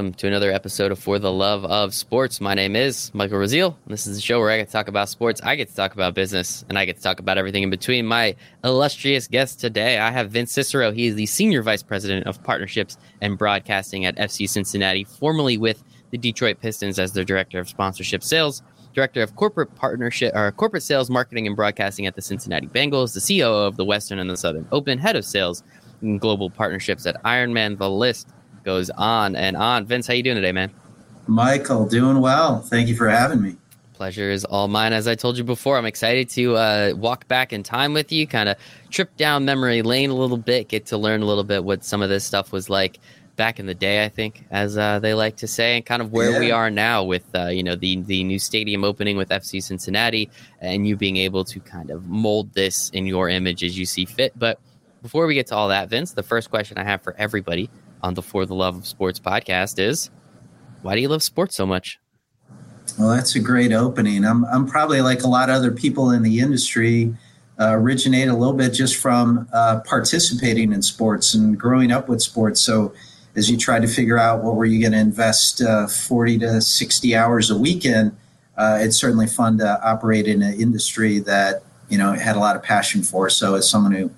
welcome to another episode of For the Love of Sports. My name is Michael Rasile. This is the show where I get to talk about sports, I get to talk about business, and I get to talk about everything in between. My illustrious guest today, I have Vince Cicero. He is the Senior Vice President of Partnerships and Broadcasting at FC Cincinnati, formerly with the Detroit Pistons as their Director of Sponsorship Sales, Director of Corporate Partnership or Corporate Sales, Marketing, and Broadcasting at the Cincinnati Bengals, the CEO of the Western and the Southern Open, Head of Sales and Global Partnerships at Ironman. The list goes on and on. Vince, how you doing today, man? Michael, doing well. Thank you for having me. Pleasure is all mine. As I told you before, I'm excited to uh, walk back in time with you, kind of trip down memory lane a little bit, get to learn a little bit what some of this stuff was like back in the day. I think, as uh, they like to say, and kind of where yeah. we are now with uh, you know the the new stadium opening with FC Cincinnati, and you being able to kind of mold this in your image as you see fit. But before we get to all that, Vince, the first question I have for everybody on the For the Love of Sports podcast is why do you love sports so much? Well, that's a great opening. I'm, I'm probably like a lot of other people in the industry, uh, originate a little bit just from uh, participating in sports and growing up with sports. So, as you try to figure out what were you going to invest uh, 40 to 60 hours a week in, uh, it's certainly fun to operate in an industry that you know had a lot of passion for. So, as someone who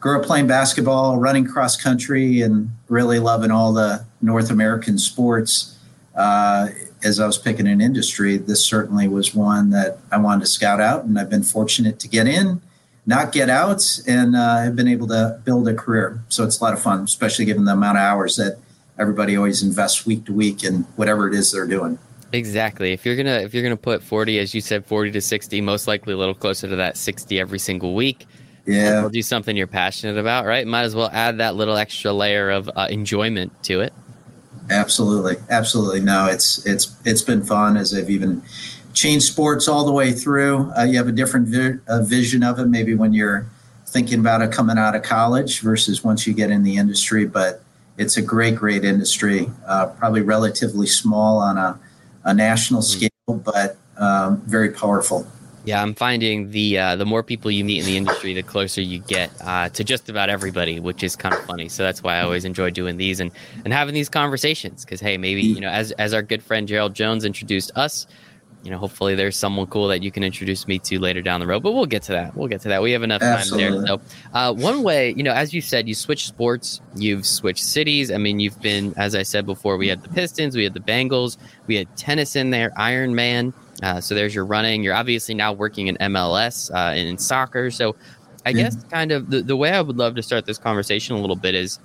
grew up playing basketball, running cross country, and really loving all the North American sports. Uh, as I was picking an industry, this certainly was one that I wanted to scout out, and I've been fortunate to get in, not get out, and uh, have been able to build a career. So it's a lot of fun, especially given the amount of hours that everybody always invests week to week in whatever it is they're doing. Exactly. If you're gonna if you're gonna put forty, as you said, forty to sixty, most likely a little closer to that sixty every single week yeah. We'll do something you're passionate about, right? Might as well add that little extra layer of uh, enjoyment to it. Absolutely, absolutely. No, it's it's it's been fun as I've even changed sports all the way through. Uh, you have a different vi- vision of it, maybe when you're thinking about it coming out of college versus once you get in the industry. But it's a great, great industry. Uh, probably relatively small on a, a national mm-hmm. scale, but um, very powerful. Yeah, I'm finding the uh, the more people you meet in the industry, the closer you get uh, to just about everybody, which is kind of funny. So that's why I always enjoy doing these and, and having these conversations. Because hey, maybe you know, as as our good friend Gerald Jones introduced us, you know, hopefully there's someone cool that you can introduce me to later down the road. But we'll get to that. We'll get to that. We have enough Absolutely. time there. So, uh, one way, you know, as you said, you switched sports, you've switched cities. I mean, you've been, as I said before, we had the Pistons, we had the Bengals, we had tennis in there, Ironman. Uh, so there's your running. You're obviously now working in MLS uh, and in soccer. So I guess kind of the, the way I would love to start this conversation a little bit is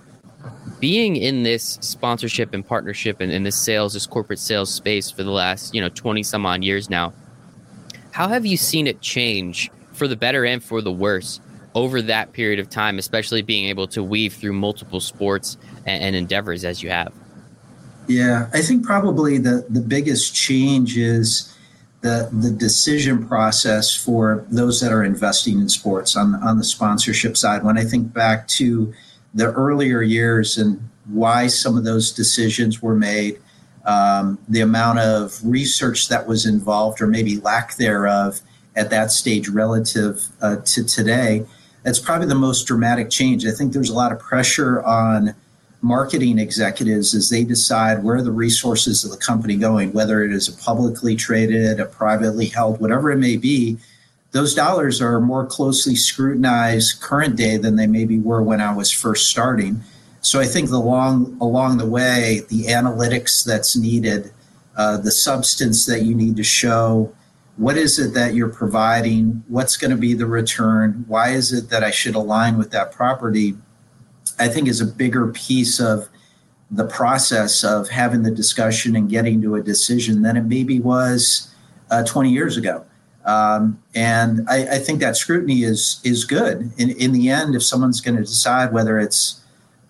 being in this sponsorship and partnership and in this sales, this corporate sales space for the last, you know, 20 some odd years now. How have you seen it change for the better and for the worse over that period of time, especially being able to weave through multiple sports and, and endeavors as you have? Yeah, I think probably the, the biggest change is the, the decision process for those that are investing in sports on, on the sponsorship side. When I think back to the earlier years and why some of those decisions were made, um, the amount of research that was involved, or maybe lack thereof, at that stage relative uh, to today, that's probably the most dramatic change. I think there's a lot of pressure on marketing executives as they decide where the resources of the company going, whether it is a publicly traded, a privately held, whatever it may be, those dollars are more closely scrutinized current day than they maybe were when I was first starting. So I think the long along the way, the analytics that's needed, uh, the substance that you need to show, what is it that you're providing, what's going to be the return, why is it that I should align with that property I think is a bigger piece of the process of having the discussion and getting to a decision than it maybe was uh, 20 years ago. Um, and I, I, think that scrutiny is is good. In, in the end, if someone's going to decide whether it's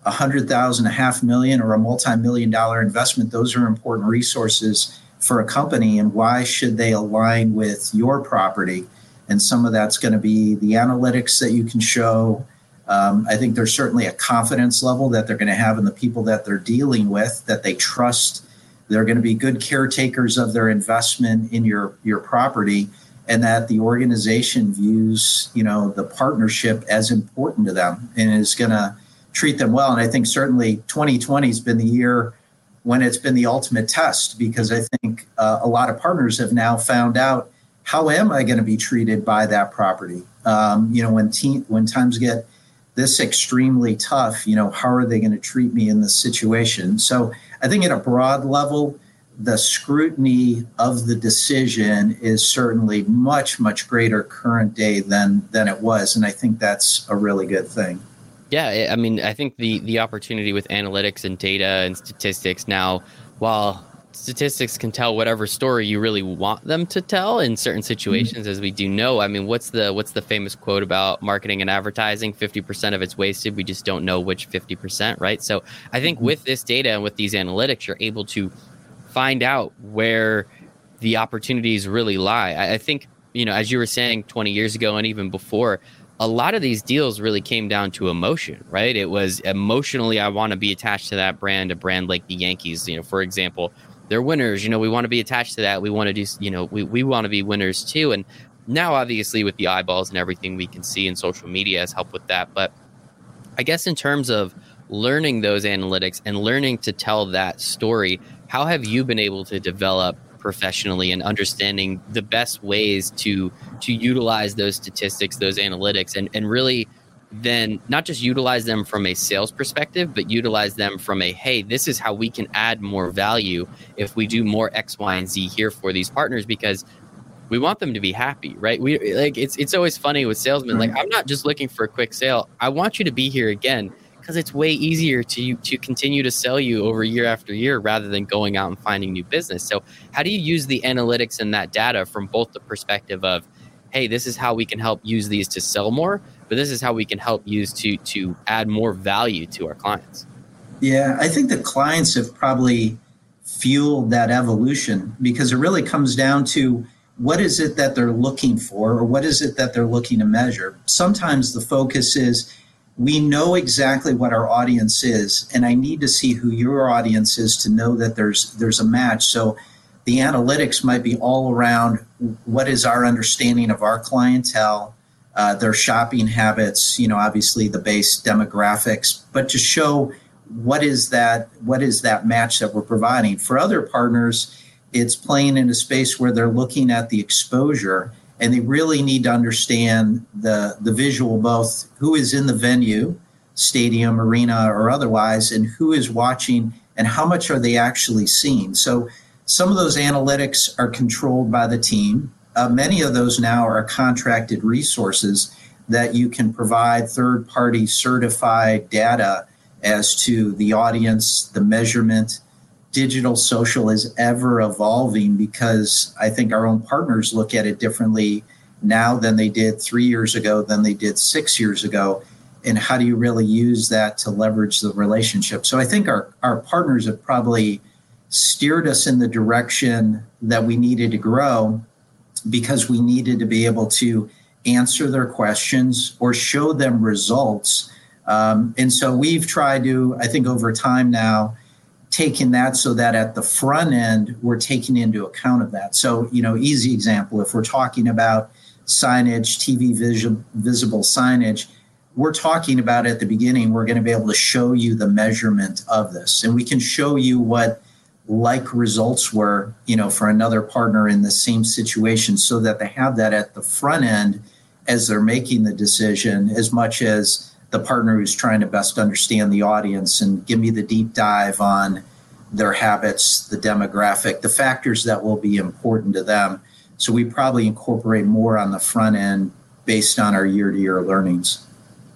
a hundred thousand, a half million, or a multi-million dollar investment, those are important resources for a company. And why should they align with your property? And some of that's going to be the analytics that you can show, um, I think there's certainly a confidence level that they're going to have in the people that they're dealing with, that they trust. They're going to be good caretakers of their investment in your your property, and that the organization views you know the partnership as important to them and is going to treat them well. And I think certainly 2020 has been the year when it's been the ultimate test because I think uh, a lot of partners have now found out how am I going to be treated by that property? Um, you know, when te- when times get this extremely tough, you know, how are they going to treat me in this situation? So I think at a broad level, the scrutiny of the decision is certainly much, much greater current day than than it was, and I think that's a really good thing. Yeah, I mean, I think the the opportunity with analytics and data and statistics now, while statistics can tell whatever story you really want them to tell in certain mm-hmm. situations mm-hmm. as we do know i mean what's the what's the famous quote about marketing and advertising 50% of it's wasted we just don't know which 50% right so i think mm-hmm. with this data and with these analytics you're able to find out where the opportunities really lie I, I think you know as you were saying 20 years ago and even before a lot of these deals really came down to emotion, right? It was emotionally, I want to be attached to that brand, a brand like the Yankees, you know, for example, they're winners. You know, we want to be attached to that. We want to do, you know, we, we want to be winners too. And now, obviously, with the eyeballs and everything we can see in social media has helped with that. But I guess in terms of learning those analytics and learning to tell that story, how have you been able to develop professionally and understanding the best ways to to utilize those statistics, those analytics, and and really then not just utilize them from a sales perspective, but utilize them from a hey, this is how we can add more value if we do more X, Y, and Z here for these partners because we want them to be happy, right? We like it's it's always funny with salesmen. Like mm. I'm not just looking for a quick sale. I want you to be here again because it's way easier to to continue to sell you over year after year rather than going out and finding new business. So how do you use the analytics and that data from both the perspective of hey, this is how we can help use these to sell more, but this is how we can help use to to add more value to our clients. Yeah, I think the clients have probably fueled that evolution because it really comes down to what is it that they're looking for or what is it that they're looking to measure. Sometimes the focus is we know exactly what our audience is and I need to see who your audience is to know that there's there's a match. So the analytics might be all around what is our understanding of our clientele, uh, their shopping habits, you know, obviously the base demographics, but to show what is that what is that match that we're providing. For other partners, it's playing in a space where they're looking at the exposure and they really need to understand the the visual both who is in the venue, stadium, arena, or otherwise, and who is watching and how much are they actually seeing. So some of those analytics are controlled by the team. Uh, many of those now are contracted resources that you can provide third party certified data as to the audience, the measurement. Digital social is ever evolving because I think our own partners look at it differently now than they did three years ago, than they did six years ago. And how do you really use that to leverage the relationship? So I think our, our partners have probably steered us in the direction that we needed to grow because we needed to be able to answer their questions or show them results. Um, and so we've tried to, I think, over time now, taking that so that at the front end, we're taking into account of that. So, you know, easy example, if we're talking about signage, TV visual, visible signage, we're talking about at the beginning, we're going to be able to show you the measurement of this. And we can show you what like results were, you know, for another partner in the same situation so that they have that at the front end as they're making the decision as much as the partner who's trying to best understand the audience and give me the deep dive on their habits, the demographic, the factors that will be important to them. So we probably incorporate more on the front end based on our year to year learnings.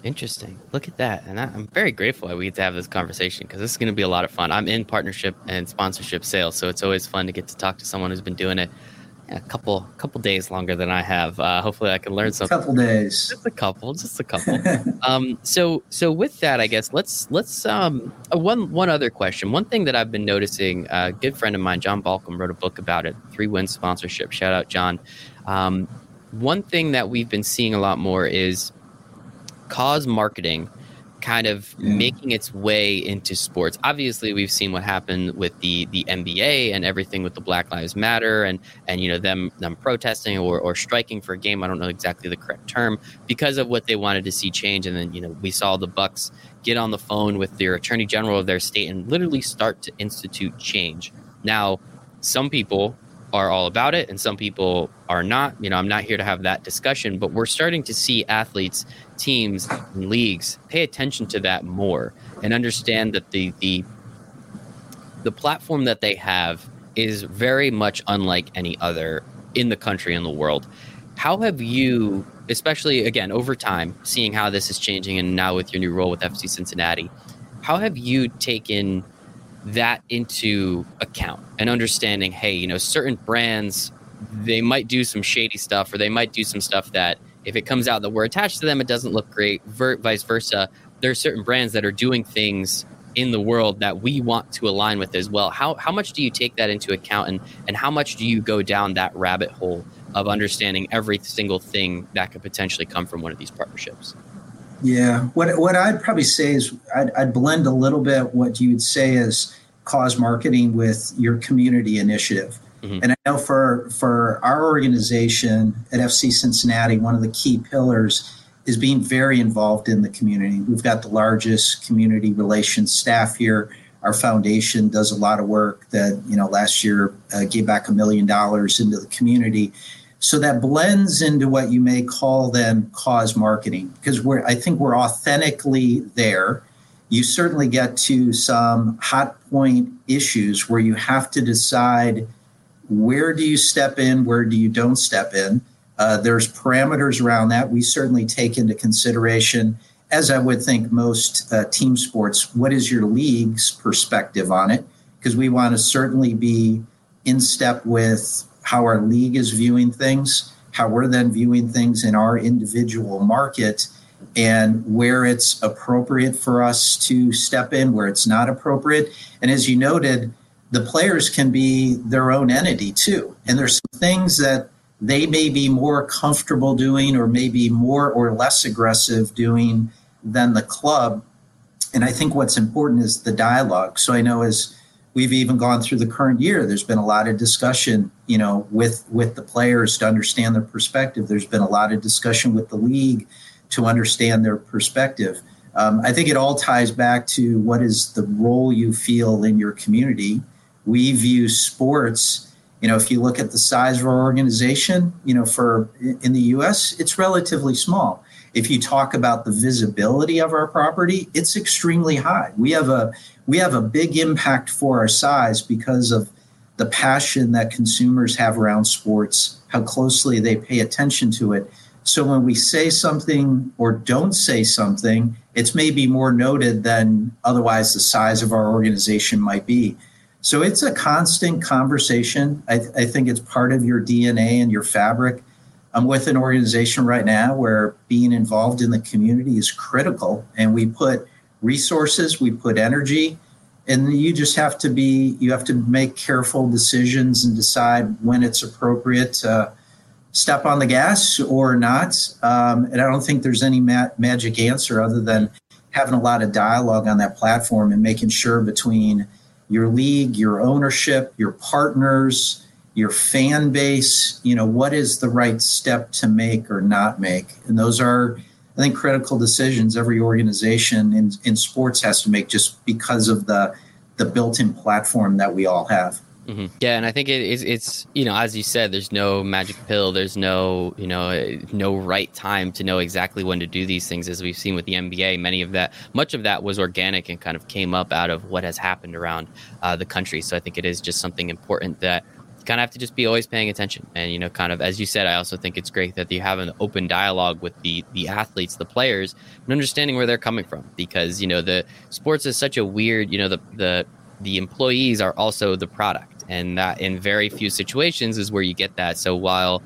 Interesting. Look at that. And I, am very grateful that we get to have this conversation because this is going to be a lot of fun. I'm in partnership and sponsorship sales, so it's always fun to get to talk to someone who's been doing it a couple couple days longer than I have. Uh, hopefully, I can learn something. A couple days. Just a couple. Just a couple. um, so so with that, I guess let's let's um uh, one one other question. One thing that I've been noticing. Uh, a good friend of mine, John Balcom, wrote a book about it. Three Win Sponsorship. Shout out, John. Um, one thing that we've been seeing a lot more is cause marketing kind of yeah. making its way into sports. Obviously, we've seen what happened with the the NBA and everything with the Black Lives Matter and and you know them them protesting or, or striking for a game. I don't know exactly the correct term because of what they wanted to see change. And then you know we saw the Bucks get on the phone with their attorney general of their state and literally start to institute change. Now, some people are all about it and some people are not. You know, I'm not here to have that discussion, but we're starting to see athletes, teams, and leagues pay attention to that more and understand that the the the platform that they have is very much unlike any other in the country in the world. How have you, especially again over time, seeing how this is changing and now with your new role with FC Cincinnati, how have you taken that into account and understanding, hey, you know, certain brands, they might do some shady stuff or they might do some stuff that if it comes out that we're attached to them, it doesn't look great, ver- vice versa. There are certain brands that are doing things in the world that we want to align with as well. How, how much do you take that into account and, and how much do you go down that rabbit hole of understanding every single thing that could potentially come from one of these partnerships? Yeah, what what I'd probably say is I'd, I'd blend a little bit what you would say is cause marketing with your community initiative. Mm-hmm. And I know for for our organization at FC Cincinnati, one of the key pillars is being very involved in the community. We've got the largest community relations staff here. Our foundation does a lot of work that you know last year uh, gave back a million dollars into the community so that blends into what you may call then cause marketing, because we're I think we're authentically there. You certainly get to some hot point issues where you have to decide where do you step in, where do you don't step in. Uh, there's parameters around that. We certainly take into consideration, as I would think most uh, team sports, what is your league's perspective on it? Because we want to certainly be in step with how our league is viewing things, how we're then viewing things in our individual market, and where it's appropriate for us to step in, where it's not appropriate. And as you noted, the players can be their own entity too. And there's some things that they may be more comfortable doing or maybe more or less aggressive doing than the club. And I think what's important is the dialogue. So I know as we've even gone through the current year there's been a lot of discussion you know with with the players to understand their perspective there's been a lot of discussion with the league to understand their perspective um, i think it all ties back to what is the role you feel in your community we view sports you know if you look at the size of our organization you know for in the us it's relatively small if you talk about the visibility of our property it's extremely high we have a we have a big impact for our size because of the passion that consumers have around sports, how closely they pay attention to it. So when we say something or don't say something, it's maybe more noted than otherwise the size of our organization might be. So it's a constant conversation. I, th- I think it's part of your DNA and your fabric. I'm with an organization right now where being involved in the community is critical, and we put resources, we put energy, and you just have to be you have to make careful decisions and decide when it's appropriate to step on the gas or not. Um, and I don't think there's any ma- magic answer other than having a lot of dialogue on that platform and making sure between your league, your ownership, your partners, your fan base, you know, what is the right step to make or not make. And those are I think critical decisions every organization in, in sports has to make just because of the the built-in platform that we all have. Mm-hmm. Yeah, and I think it is. It's you know, as you said, there's no magic pill. There's no you know, no right time to know exactly when to do these things. As we've seen with the NBA, many of that, much of that was organic and kind of came up out of what has happened around uh, the country. So I think it is just something important that you kind of have to just be always paying attention and you know kind of as you said i also think it's great that you have an open dialogue with the the athletes the players and understanding where they're coming from because you know the sports is such a weird you know the the the employees are also the product and that in very few situations is where you get that so while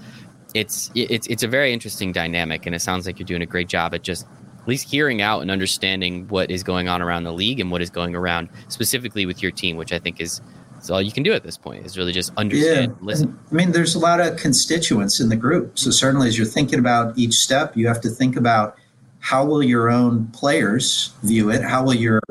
it's it's it's a very interesting dynamic and it sounds like you're doing a great job at just at least hearing out and understanding what is going on around the league and what is going around specifically with your team which i think is that's all you can do at this point is really just understand, yeah. listen. I mean, there's a lot of constituents in the group. So certainly, as you're thinking about each step, you have to think about how will your own players view it? How will your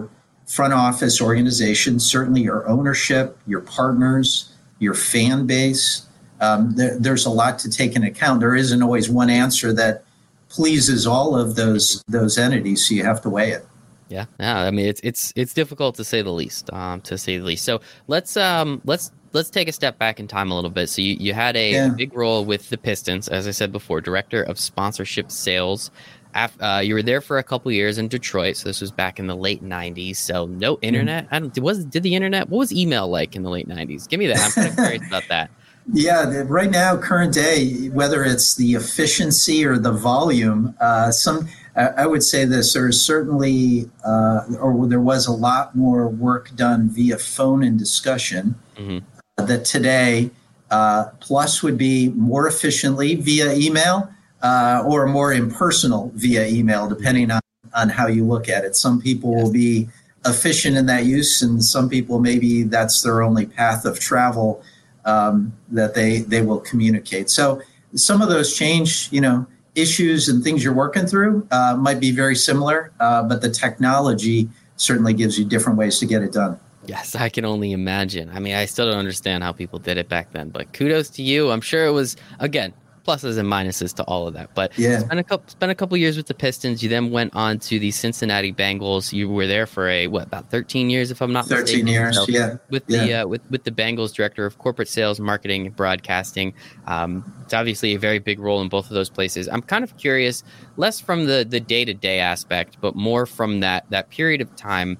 front office organization, certainly your ownership, your partners, your fan base? Um, there, there's a lot to take into account. There isn't always one answer that pleases all of those those entities, so you have to weigh it. Yeah, yeah. I mean, it's it's it's difficult to say the least. Um, to say the least. So let's um let's let's take a step back in time a little bit. So you, you had a, yeah. big role with the Pistons, as I said before, director of sponsorship sales. Uh, you were there for a couple years in Detroit, so this was back in the late '90s. So no hmm. internet. I don't. Was did the internet? What was email like in the late '90s? Give me that. I'm kind of curious about that. Yeah, right now, current day, whether it's the efficiency or the volume, uh, some I would say this: there's certainly, uh, or there was a lot more work done via phone and discussion. Mm-hmm. That today, uh, plus would be more efficiently via email uh, or more impersonal via email, depending on on how you look at it. Some people will be efficient in that use, and some people maybe that's their only path of travel um, that they they will communicate. So some of those change, you know, issues and things you're working through uh, might be very similar, uh, but the technology certainly gives you different ways to get it done. Yes, I can only imagine. I mean, I still don't understand how people did it back then, but kudos to you. I'm sure it was again pluses and minuses to all of that. But yeah, spent a couple spent a couple years with the Pistons. You then went on to the Cincinnati Bengals. You were there for a what about 13 years, if I'm not 13 mistaken. years, so yeah. With the. Uh, with with the Bengals director of corporate sales, marketing, and broadcasting. Um, it's obviously a very big role in both of those places. I'm kind of curious, less from the the day to day aspect, but more from that that period of time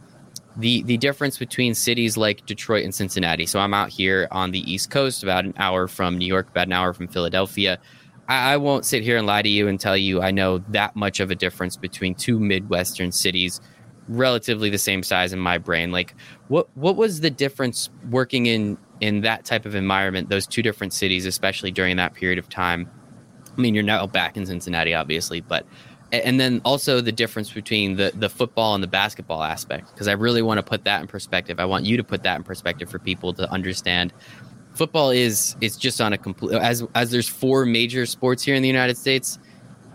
the the difference between cities like Detroit and Cincinnati. So I'm out here on the East Coast, about an hour from New York, about an hour from Philadelphia. I, I won't sit here and lie to you and tell you I know that much of a difference between two Midwestern cities relatively the same size in my brain. Like what what was the difference working in in that type of environment, those two different cities, especially during that period of time? I mean, you're now back in Cincinnati, obviously, but and then also the difference between the the football and the basketball aspect because I really want to put that in perspective. I want you to put that in perspective for people to understand football is it's just on a complete as as there's four major sports here in the United States.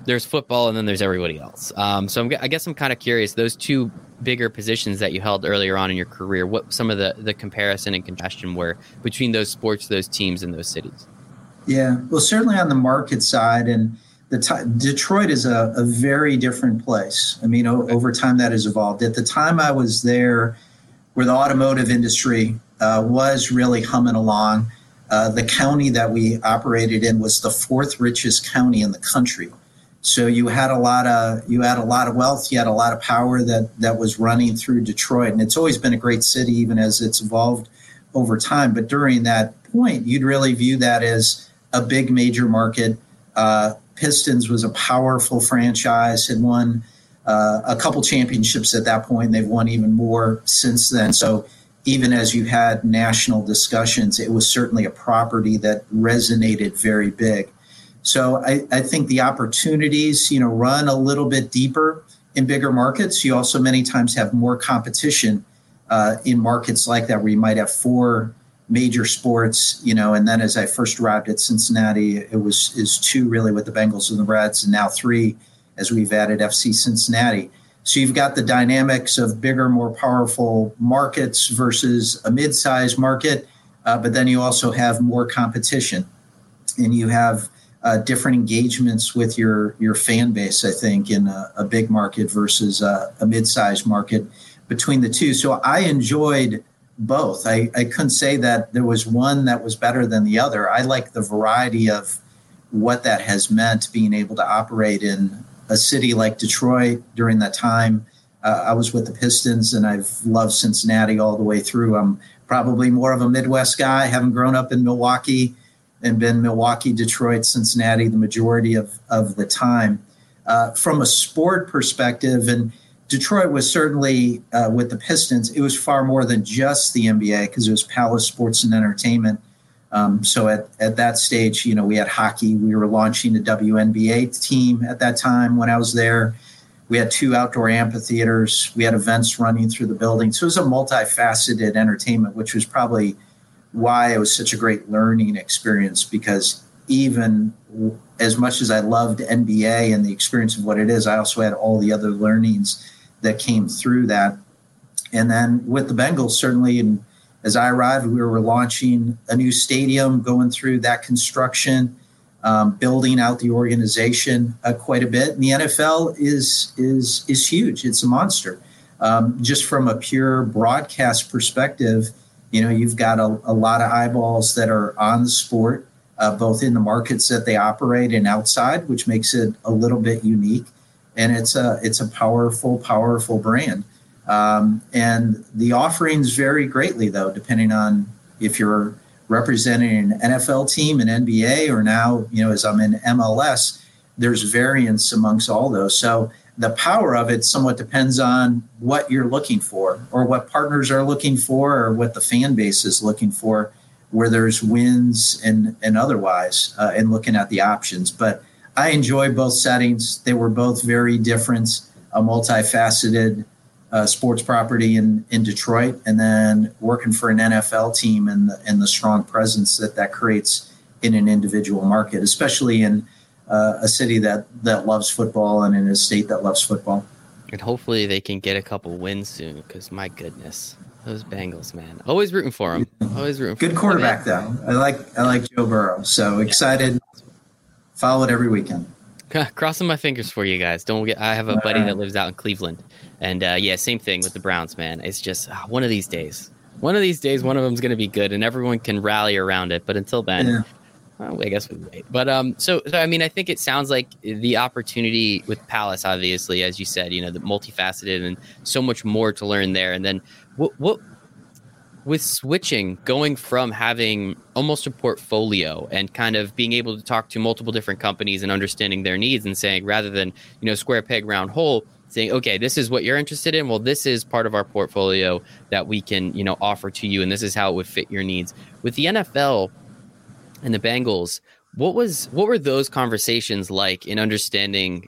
There's football and then there's everybody else. Um, so I'm, I guess I'm kind of curious those two bigger positions that you held earlier on in your career. What some of the the comparison and contrastion were between those sports, those teams, and those cities. Yeah, well, certainly on the market side and. The t- Detroit is a, a, very different place. I mean, o- over time that has evolved. At the time I was there, where the automotive industry uh, was really humming along. Uh, the county that we operated in was the fourth richest county in the country. So you had a lot of you had a lot of wealth, you had a lot of power that that was running through Detroit, and it's always been a great city, even as it's evolved over time. But during that point, you'd really view that as a big major market. Uh, Pistons was a powerful franchise, had won uh, a couple championships at that point. They've won even more since then. So even as you had national discussions, it was certainly a property that resonated very big. So I, I, think the opportunities, you know, run a little bit deeper in bigger markets. You also many times have more competition uh, in markets like that, where you might have four major sports, you know. And then as I first arrived at Cincinnati, it was is two really with the Bengals and the Reds, and now three as we've added FC Cincinnati. So you've got the dynamics of bigger, more powerful markets versus a mid-sized market, uh, but then you also have more competition, and you have uh, different engagements with your your fan base. I think in a, a big market versus a, a mid-sized market between the two. So I enjoyed both. I, I couldn't say that there was one that was better than the other. I like the variety of what that has meant being able to operate in a city like Detroit during that time. Uh, I was with the Pistons, and I've loved Cincinnati all the way through. I'm probably more of a Midwest guy, having grown up in Milwaukee and been Milwaukee, Detroit, Cincinnati the majority of, of the time. Uh, from a sport perspective, and Detroit was certainly uh, with the Pistons, it was far more than just the NBA because it was Palace Sports and Entertainment. Um, so at, at that stage, you know, we had hockey. We were launching a WNBA team at that time when I was there. We had two outdoor amphitheaters. We had events running through the building. So it was a multifaceted entertainment, which was probably why it was such a great learning experience because even as much as I loved NBA and the experience of what it is, I also had all the other learnings that came through that. And then with the Bengals, certainly in as I arrived, we were launching a new stadium, going through that construction, um, building out the organization uh, quite a bit. And the NFL is is is huge. It's a monster. um, just from a pure broadcast perspective, you know, you've got a, a lot of eyeballs that are on the sport, uh, both in the markets that they operate and outside, which makes it a little bit unique. And it's a it's a powerful, powerful brand. Um, and the offerings vary greatly, though, depending on if you're representing an NFL team, an NBA, or now, you know, as I'm in MLS, there's variance amongst all those. So the power of it somewhat depends on what you're looking for, or what partners are looking for, or what the fan base is looking for, where there's wins and and otherwise, uh, and looking at the options. But I enjoy both settings. They were both very different, a multifaceted uh, sports property in, in Detroit, and then working for an NFL team and the, and the strong presence that that creates in an individual market, especially in uh, a city that that loves football and in a state that loves football. And hopefully they can get a couple wins soon, because my goodness, those Bengals, man, always rooting for them. Always rooting. Good quarterback though. I like I like Joe Burrow. So excited. Follow it every weekend. Crossing my fingers for you guys. Don't get. I have a buddy that lives out in Cleveland, and uh, yeah, same thing with the Browns. Man, it's just uh, one of these days. One of these days, one of them's going to be good, and everyone can rally around it. But until then, yeah. well, I guess we wait. But um, so, so I mean, I think it sounds like the opportunity with Palace, obviously, as you said, you know, the multifaceted and so much more to learn there. And then what what with switching, going from having almost a portfolio and kind of being able to talk to multiple different companies and understanding their needs and saying rather than you know square peg round hole saying okay this is what you're interested in. Well this is part of our portfolio that we can you know offer to you and this is how it would fit your needs. With the NFL and the Bengals what was what were those conversations like in understanding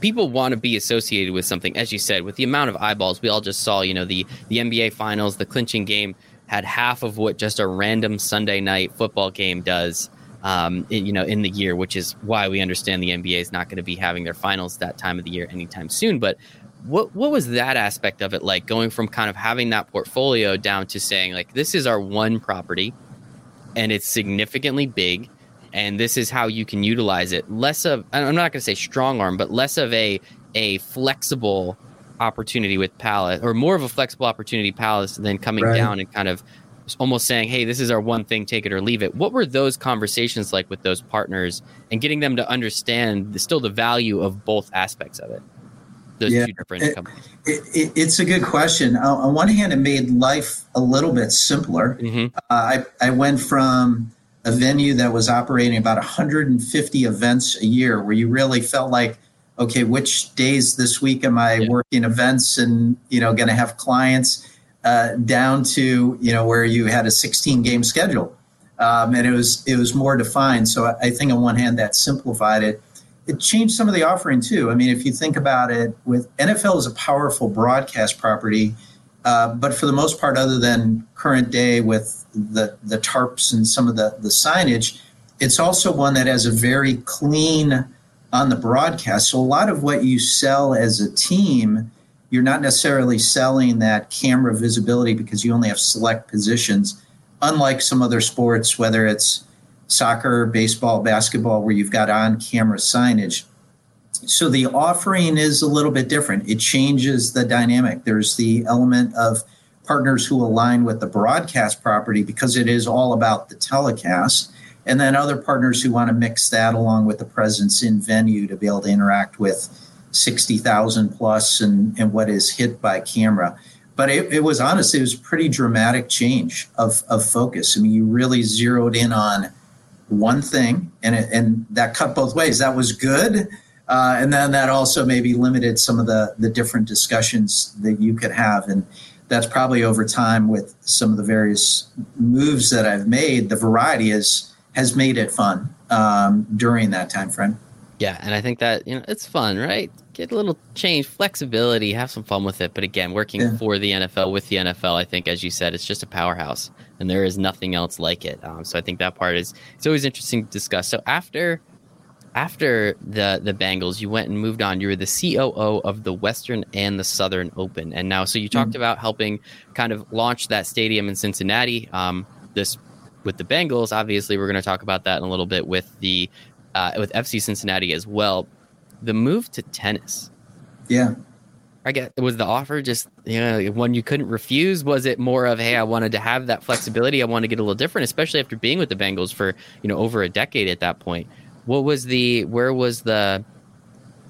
people want to be associated with something as you said with the amount of eyeballs. We all just saw you know the the nba finals the clinching game had half of what just a random sunday night football game does um, in, you know in the year which is why we understand the nba is not going to be having their finals that time of the year anytime soon. But what what was that aspect of it like going from kind of having that portfolio down to saying like this is our one property and it's significantly big and this is how you can utilize it. Less of I'm not going to say strong arm, but less of a a flexible opportunity with Palace, or more of a flexible opportunity Palace than coming right. down and kind of almost saying, "Hey, this is our one thing, take it or leave it." What were those conversations like with those partners, and getting them to understand the, still the value of both aspects of it? Those yeah, two different it, companies. It, it, it's a good question. Uh, on one hand, it made life a little bit simpler. Mm-hmm. Uh, I I went from a venue that was operating about 150 events a year where you really felt like okay which days this week am i yeah. working events and you know going to have clients uh, down to you know where you had a 16 game schedule. Um, and it was it was more defined. So I, I think on one hand that simplified it. It changed some of the offering too. I mean if you think about it with nfl is a powerful broadcast property uh, but for the most part, other than current day with the, the tarps and some of the, the signage, it's also one that has a very clean on the broadcast. So a lot of what you sell as a team, you're not necessarily selling that camera visibility because you only have select positions, unlike some other sports, whether it's soccer, baseball, basketball, where you've got on camera signage so the offering is a little bit different. It changes the dynamic. There's the element of partners who align with the broadcast property because it is all about the telecast. And then other partners who want to mix that along with the presence in venue to be able to interact with 60,000 plus and, and what is hit by camera. But it, it was honestly, it was pretty dramatic change of, of focus. I mean, you really zeroed in on one thing and, it, and that cut both ways. That was good uh, and then that also maybe limited some of the the different discussions that you could have. And that's probably over time with some of the various moves that I've made the variety is has made it fun um, during that time frame yeah and I think that you know it's fun right? Get a little change flexibility have some fun with it. But again working yeah. for the NFL with the NFL I think as you said it's just a powerhouse and there is nothing else like it. Um, so I think that part is it's always interesting to discuss. So after after the the Bengals, you went and moved on. You were the COO of the Western and the Southern Open, and now so you talked mm-hmm. about helping kind of launch that stadium in Cincinnati. Um, this with the Bengals, obviously, we're going to talk about that in a little bit with the uh, with FC Cincinnati as well. The move to tennis, yeah, I guess was the offer just you know one you couldn't refuse? Was it more of hey, I wanted to have that flexibility. I want to get a little different, especially after being with the Bengals for you know over a decade at that point. What was the where was the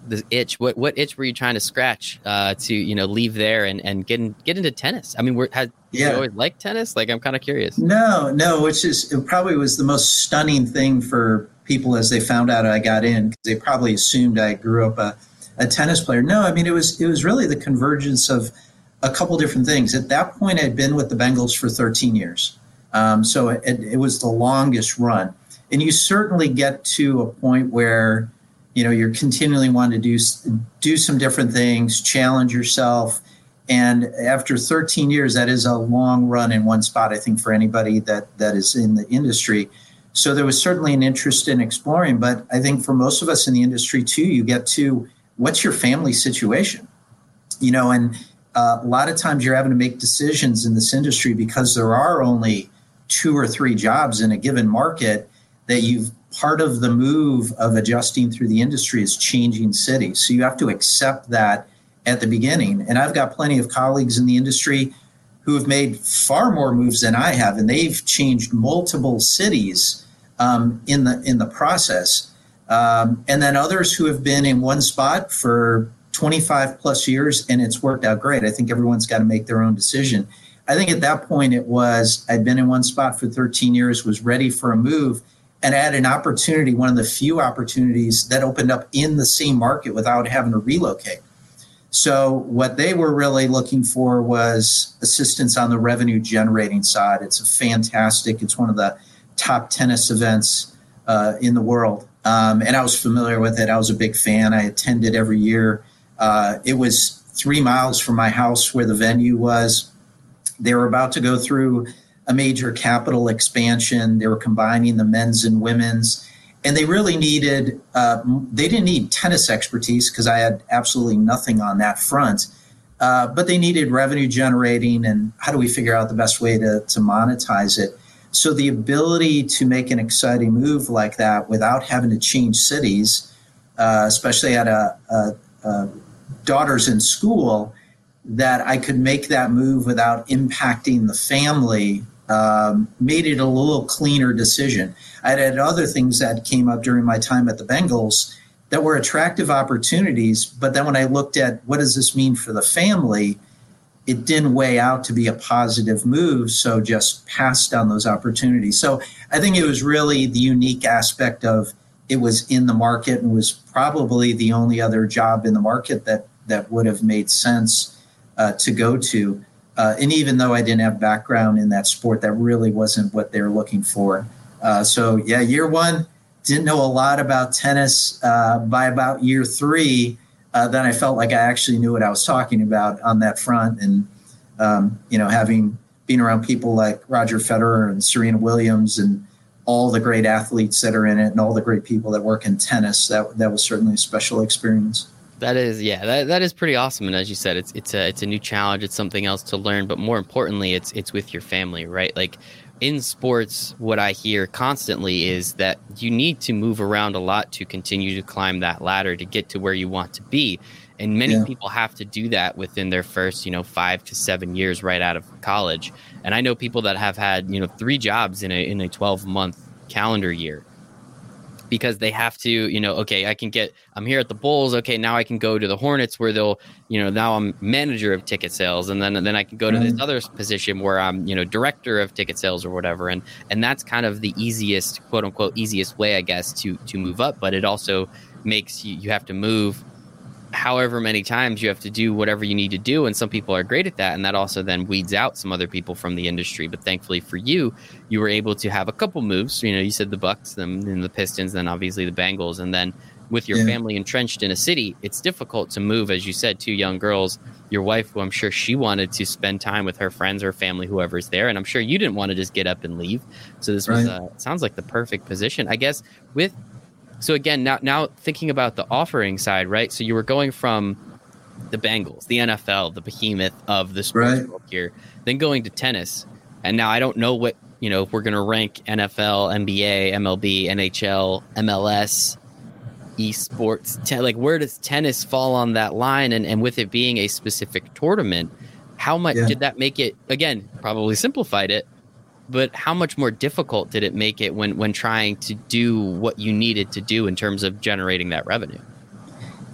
the itch? What what itch were you trying to scratch uh, to you know leave there and and get in, get into tennis? I mean, were had yeah. you always like tennis? Like I'm kind of curious. No, no, which is it probably was the most stunning thing for people as they found out I got in. They probably assumed I grew up a, a tennis player. No, I mean it was it was really the convergence of a couple different things. At that point, I'd been with the Bengals for 13 years, um, so it, it was the longest run. And you certainly get to a point where you know you're continually wanting to do do some different things challenge yourself. And after 13 years that is a long run in one spot i think for anybody that that is in the industry. So there was certainly an interest in exploring but i think for most of us in the industry too you get to what's your family situation? You know and uh, a lot of times you're having to make decisions in this industry because there are only two or three jobs in a given market that you've part of the move of adjusting through the industry is changing cities. So you have to accept that at the beginning. And I've got plenty of colleagues in the industry who have made far more moves than I have, and they've changed multiple cities um, in the in the process. Um, and then others who have been in one spot for 25 plus years, and it's worked out great. I think everyone's got to make their own decision. I think at that point it was I'd been in one spot for 13 years, was ready for a move and had an opportunity, one of the few opportunities that opened up in the same market without having to relocate. So, what they were really looking for was assistance on the revenue generating side. It's a fantastic, it's one of the top tennis events uh, in the world. Um, and I was familiar with it. I was a big fan. I attended every year. Uh, it was three miles from my house where the venue was. They were about to go through a major capital expansion. They were combining the men's and women's, and they really needed. Uh, they didn't need tennis expertise because I had absolutely nothing on that front. Uh, but they needed revenue generating and how do we figure out the best way to, to monetize it. So the ability to make an exciting move like that without having to change cities, uh, especially at a, a, a daughters in school, that I could make that move without impacting the family um, made it a little cleaner decision. I had other things that came up during my time at the Bengals that were attractive opportunities, but then when I looked at what does this mean for the family, it didn't weigh out to be a positive move, so just passed on those opportunities. So I think it was really the unique aspect of it was in the market and was probably the only other job in the market that that would have made sense uh, to go to. Uh, and even though I didn't have background in that sport, that really wasn't what they were looking for. Uh, so yeah, year one didn't know a lot about tennis. Uh, by about year three, uh, then I felt like I actually knew what I was talking about on that front. And um, you know, having been around people like Roger Federer and Serena Williams and all the great athletes that are in it and all the great people that work in tennis, that that was certainly a special experience. That is, yeah, that, that is pretty awesome. And as you said, it's it's a it's a new challenge. It's something else to learn. But more importantly, it's it's with your family, right? Like in sports, what I hear constantly is that you need to move around a lot to continue to climb that ladder to get to where you want to be. And many yeah. people have to do that within their first, you know, five to seven years right out of college. And I know people that have had, you know, three jobs in a in a twelve month calendar year because they have to, you know, okay, I can get, I'm here at the Bulls. Okay, now I can go to the Hornets where they'll, you know, now I'm manager of ticket sales, and then and then I can go to this mm-hmm. other position where I'm, you know, director of ticket sales or whatever, and and that's kind of the easiest, quote unquote, easiest way, I guess, to to move up. But it also makes you you have to move however many times you have to do whatever you need to do and some people are great at that and that also then weeds out some other people from the industry but thankfully for you you were able to have a couple moves you know you said the bucks and the pistons then obviously the bengals and then with your yeah. family entrenched in a city it's difficult to move as you said two young girls your wife who i'm sure she wanted to spend time with her friends her family whoever's there and i'm sure you didn't want to just get up and leave so this right. was uh, sounds like the perfect position i guess with so again, now now thinking about the offering side, right? So you were going from the Bengals, the NFL, the behemoth of the sports right. world here, then going to tennis, and now I don't know what you know if we're going to rank NFL, NBA, MLB, NHL, MLS. esports? Like, where does tennis fall on that line? And and with it being a specific tournament, how much yeah. did that make it? Again, probably simplified it, but how much more difficult did it make it when when trying to do what you needed to do in terms of generating that revenue?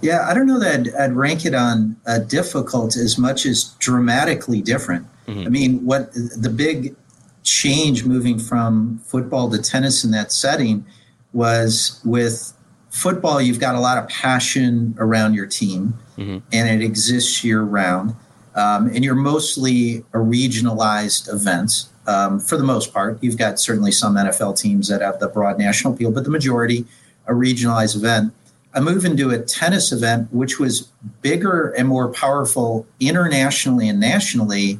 Yeah, I don't know that I'd, I'd rank it on uh, difficult as much as dramatically different. Mm-hmm. I mean, what the big change moving from football to tennis in that setting was with football, you've got a lot of passion around your team, mm-hmm. and it exists year round. Um, and you're mostly a regionalized events um, for the most part. You've got certainly some NFL teams that have the broad national appeal, but the majority a regionalized event. I move into a tennis event, which was bigger and more powerful internationally and nationally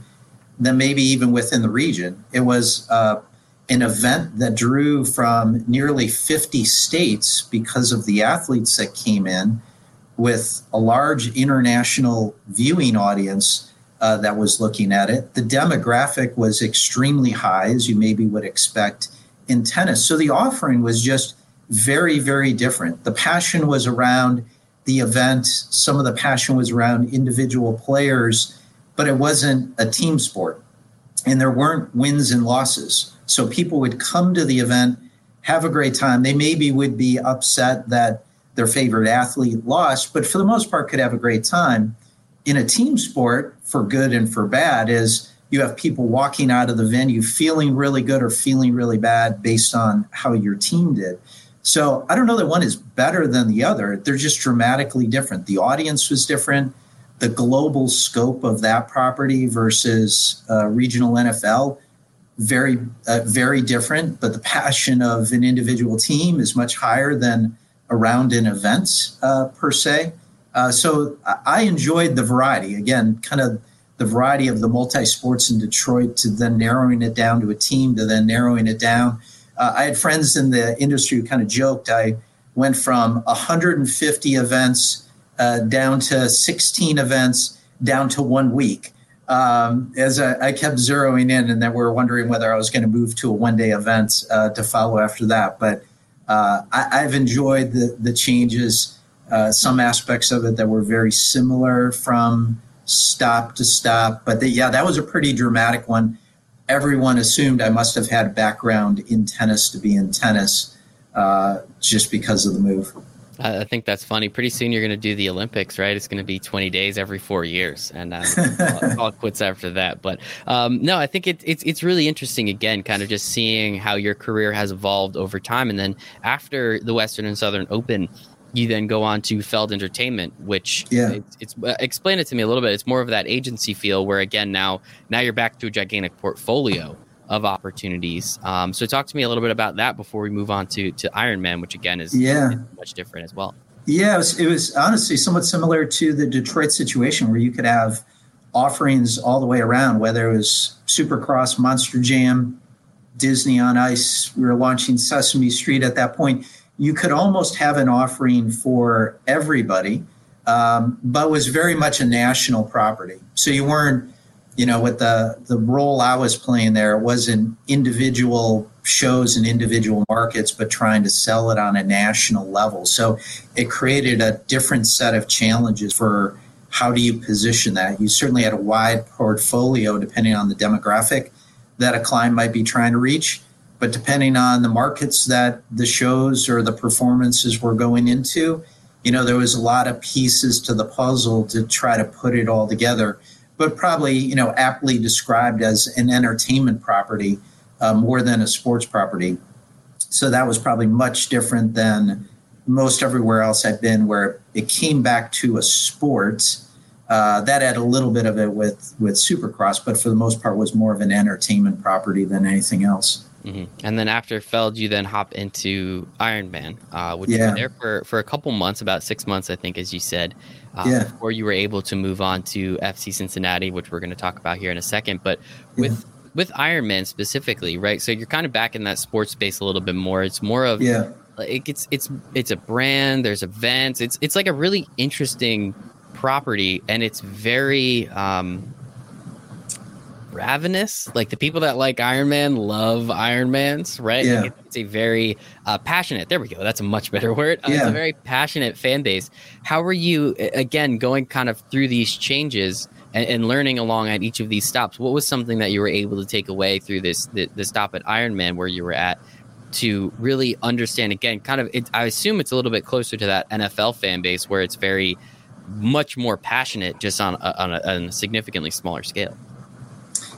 than maybe even within the region. It was uh, an event that drew from nearly 50 states because of the athletes that came in with a large international viewing audience uh, that was looking at it. The demographic was extremely high, as you maybe would expect in tennis. So the offering was just very, very different. The passion was around the event, some of the passion was around individual players, but it wasn't a team sport. And there weren't wins and losses. So people would come to the event, have a great time. They maybe would be upset that their favorite athlete lost, but for the most part could have a great time. In a team sport, for good and for bad, is you have people walking out of the venue feeling really good or feeling really bad based on how your team did. So I don't know that one is better than the other. They're just dramatically different. The audience was different. The global scope of that property versus uh, regional NFL very uh, very different but the passion of an individual team is much higher than around in events uh, per se uh, so i enjoyed the variety. Again kind of the variety of the multi sports in detroit to then narrowing it down to a team to then narrowing it down. Uh, i had friends in the industry who kind of joked. I went from 150 events uh, down to 16 events down to one week. Um, as I, I, kept zeroing in, and then we were wondering whether I was going to move to a one day event uh, to follow after that. But uh, I, have enjoyed the, the changes, uh, some aspects of it that were very similar from stop to stop. But the, yeah, that was a pretty dramatic one. Everyone assumed I must have had background in tennis to be in tennis uh, just because of the move. I think that's funny. Pretty soon you're going to do the Olympics, right? It's going to be 20 days every four years, and um, all quits after that. But um, no, I think it, it's it's really interesting. Again, kind of just seeing how your career has evolved over time, and then after the Western and Southern Open, you then go on to Feld Entertainment, which yeah, it's, it's uh, explain it to me a little bit. It's more of that agency feel, where again now now you're back to a gigantic portfolio of opportunities. Um, so talk to me a little bit about that before we move on to to Ironman, which again is yeah much different as well. Yeah, it was, it was honestly somewhat similar to the Detroit situation where you could have offerings all the way around, whether it was Supercross, Monster Jam, Disney on Ice. We were launching Sesame Street at that point. You could almost have an offering for everybody, um, but was very much a national property. So you weren't you know, with the the role I was playing there, it wasn't individual shows in individual markets, but trying to sell it on a national level. So it created a different set of challenges for how do you position that. You certainly had a wide portfolio depending on the demographic that a client might be trying to reach, but depending on the markets that the shows or the performances were going into, you know, there was a lot of pieces to the puzzle to try to put it all together but probably you know aptly described as an entertainment property uh, more than a sports property. So that was probably much different than most everywhere else I've been, where it came back to a sport. Uh, that had a little bit of it with with Supercross, but for the most part was more of an entertainment property than anything else. Mm-hmm. And then after Feld, you then hop into Ironman, uh, which yeah. you were there for, for a couple months, about six months, I think, as you said uh, yeah. before you were able to move on to FC Cincinnati, which we're going to talk about here in a second. But with yeah. with Ironman specifically, right? So you're kind of back in that sports space a little bit more. It's more of yeah. Like it's it's it's a brand. There's events. It's it's like a really interesting property, and it's very um, ravenous. Like the people that like Ironman love Ironman's, right? Yeah. Like, it's a very uh, passionate. There we go. That's a much better word. Uh, It's a very passionate fan base. How are you again going kind of through these changes and, and learning along at each of these stops? What was something that you were able to take away through this the, the stop at Ironman where you were at? To really understand again, kind of, it, I assume it's a little bit closer to that NFL fan base where it's very much more passionate, just on a, on a, on a significantly smaller scale.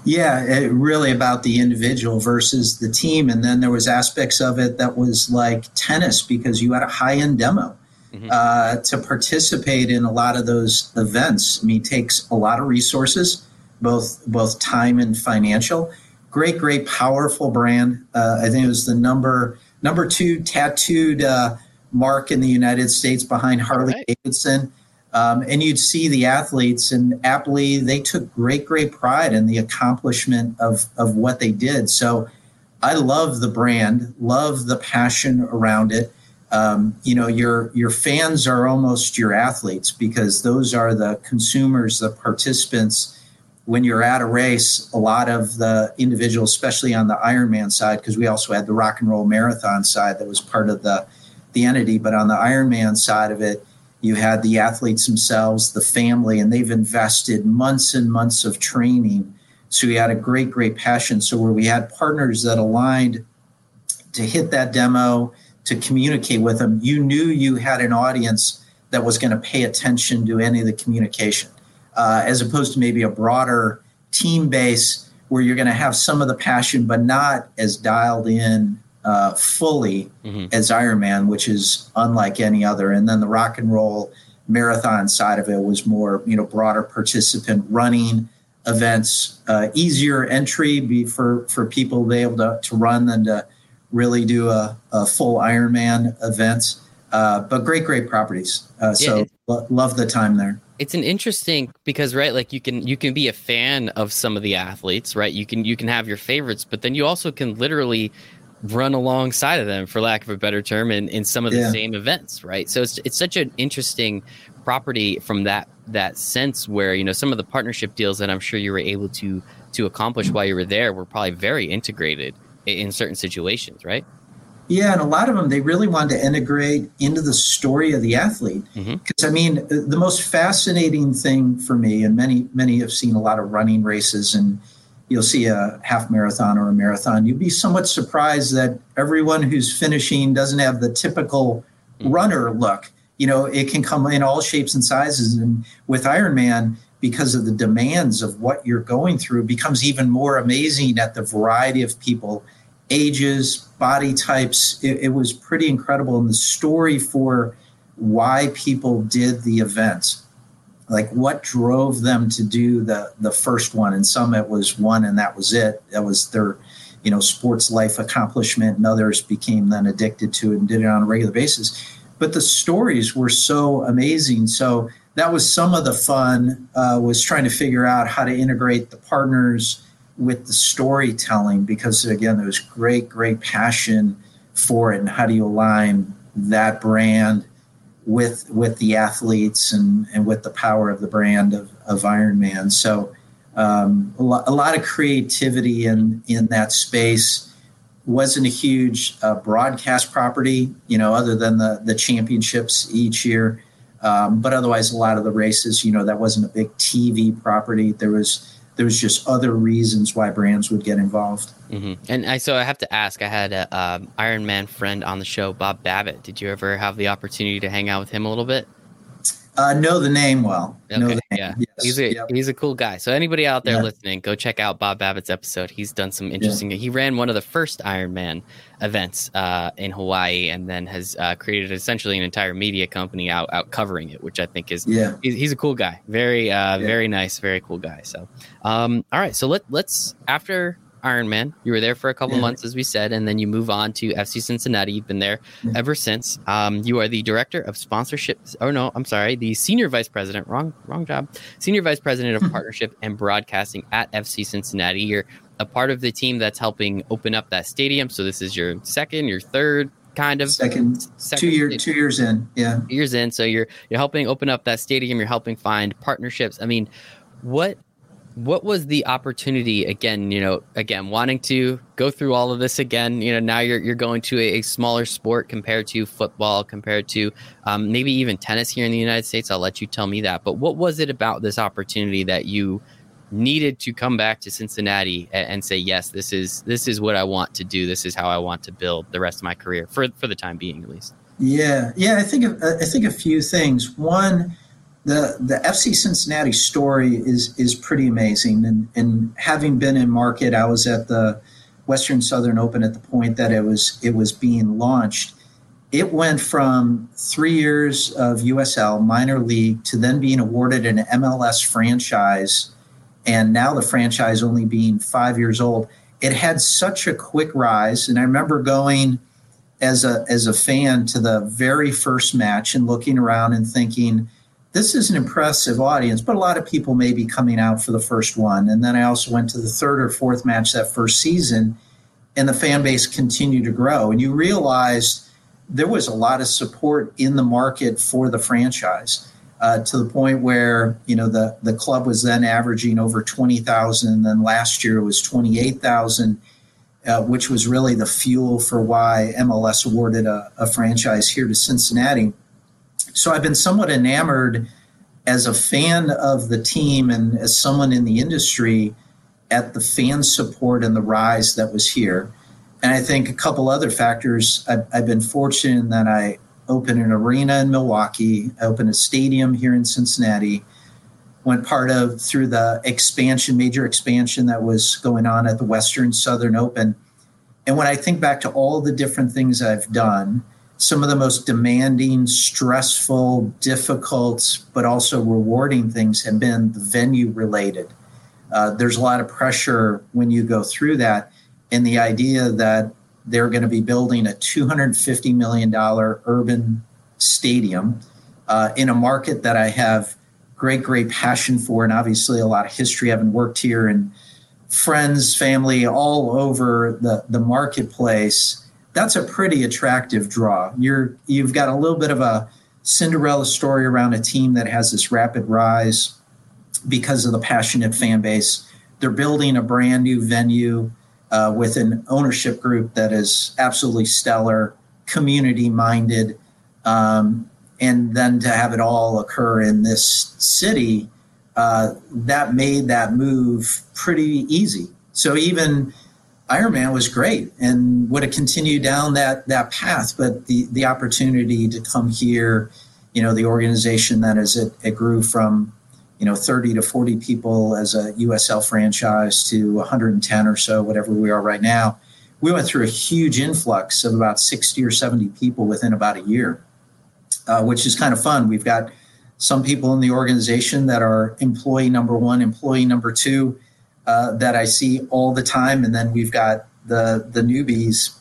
Yeah, it, really about the individual versus the team, and then there was aspects of it that was like tennis because you had a high end demo Mhm. uh, to participate in a lot of those events. I mean, it takes a lot of resources, both both time and financial. Great, great, powerful brand. Uh, I think it was the number number two tattooed uh, mark in the United States behind Harley Right. Davidson. Um, and you'd see the athletes, and aptly, they took great, great pride in the accomplishment of, of what they did. So I love the brand, love the passion around it. Um, you know, your your fans are almost your athletes because those are the consumers, the participants. When you're at a race, a lot of the individuals, especially on the Ironman side, because we also had the rock and roll marathon side that was part of the the entity, but on the Ironman side of it, you had the athletes themselves, the family, and they've invested months and months of training. So we had a great, great passion. So where we had partners that aligned to hit that demo, to communicate with them, you knew you had an audience that was going to pay attention to any of the communication, uh, as opposed to maybe a broader team base where you're going to have some of the passion, but not as dialed in uh, fully Mhm. as Ironman, which is unlike any other. And then the rock and roll marathon side of it was more, you know, broader participant running events, uh, easier entry be for for people to be able to, to run than to really do a, a full Ironman event. Uh, but great, great properties. Uh, so Yeah, lo- love the time there. it's an interesting because right like you can you can be a fan of some of the athletes right you can you can have your favorites but then you also can literally run alongside of them for lack of a better term in, in some of the Yeah. same events right so it's, it's such an interesting property from that that sense where you know some of the partnership deals that i'm sure you were able to to accomplish while you were there were probably very integrated in, in certain situations right Yeah, and a lot of them they really wanted to integrate into the story of the athlete. Mm-hmm. Because I mean, the most fascinating thing for me, and many many have seen a lot of running races, and you'll see a half marathon or a marathon. You'd be somewhat surprised that everyone who's finishing doesn't have the typical Mhm. runner look. You know, it can come in all shapes and sizes, and with Ironman. Because of the demands of what you're going through, becomes even more amazing at the variety of people ages, body types. It, it was pretty incredible. And the story for why people did the event, like what drove them to do the the first one. And some it was one and that was it. That was their, you know, sports life accomplishment. And others became then addicted to it and did it on a regular basis. But the stories were so amazing. So that was some of the fun. Uh, was trying to figure out how to integrate the partners with the storytelling because again there was great great passion for it and how do you align that brand with with the athletes and and with the power of the brand of, of Ironman so um, a, lot, a lot of creativity in in that space. Wasn't a huge uh, broadcast property you know other than the the championships each year. Um, but otherwise a lot of the races you know that wasn't a big TV property. There was there was just other reasons why brands would get involved. hmm And I so I have to ask. I had a um, Ironman friend on the show, Bob Babbitt. Did you ever have the opportunity to hang out with him a little bit? Uh, know the name well. Know Okay, name. yeah. Yes, He's a yep. he's a cool guy. So anybody out there Yeah. listening, go check out Bob Babbitt's episode. He's done some interesting. He ran one of the first Ironman events uh, in Hawaii, and then has uh, created essentially an entire media company out out covering it, which I think is Yeah. he's, he's a cool guy. Very uh, Yeah. very nice, very cool guy. So um, all right, so let let's after. Ironman. You were there for a couple Yeah. months, as we said, and then you move on to FC Cincinnati. You've been there Yeah. ever since. Um, you are the director of sponsorships. Oh no, I'm sorry, the senior vice president. Wrong, wrong job. Senior vice president of partnership and broadcasting at FC Cincinnati. You're a part of the team that's helping open up that stadium. So this is your second, your third kind of Second, second two year, two years in. Yeah. years in so you're you're helping open up that stadium you're helping find partnerships i mean what what was the opportunity again you know again wanting to go through all of this again? You know now you're, you're going to a, a smaller sport compared to football compared to um, maybe even tennis here in the united states. I'll let you tell me that. But what was it about this opportunity that you needed to come back to cincinnati and, and say yes this is this is what i want to do. This is how i want to build the rest of my career for for the time being at least? Yeah. Yeah i think i think a few things. One the the FC Cincinnati story is is pretty amazing. And, and having been in market, I was at the Western Southern Open at the point that it was it was being launched. It went from three years of USL minor league to then being awarded an MLS franchise, and now the franchise only being five years old. It had such a quick rise, and I remember going as a as a fan to the very first match and looking around and thinking this is an impressive audience, but a lot of people may be coming out for the first one. And then I also went to the third or fourth match that first season, and the fan base continued to grow. And you realized there was a lot of support in the market for the franchise. Uh, to the point where you know the the club was then averaging over twenty thousand, and then last year it was twenty eight thousand, uh, which was really the fuel for why MLS awarded a, a franchise here to Cincinnati so I've been somewhat enamored as a fan of the team and as someone in the industry at the fan support and the rise that was here. And I think a couple other factors. I've, I've been fortunate that I opened an arena in Milwaukee, I opened a stadium here in Cincinnati, went part of through the expansion, major expansion that was going on at the Western Southern Open. And when I think back to all the different things I've done, some of the most demanding, stressful, difficult, but also rewarding things have been the venue related. Uh, there's a lot of pressure when you go through that. And the idea that they're going to be building a $250 million urban stadium uh, in a market that I have great, great passion for, and obviously a lot of history, having worked here and friends, family all over the, the marketplace that's a pretty attractive draw. You're you've got a little bit of a Cinderella story around a team that has this rapid rise because of the passionate fan base. They're building a brand new venue uh, with an ownership group that is absolutely stellar, community minded, um, and then to have it all occur in this city, uh, that made that move pretty easy. So even Ironman was great and would have continued down that that path. But the the opportunity to come here, you know, the organization that is it, it grew from you know 30 to 40 people as a USL franchise to 110 or so, whatever we are right now. We went through a huge influx of about 60 or 70 people within about a year, uh, which is kind of fun. We've got some people in the organization that are employee number one, employee number two uh, that I see all the time, and then we've got the the newbies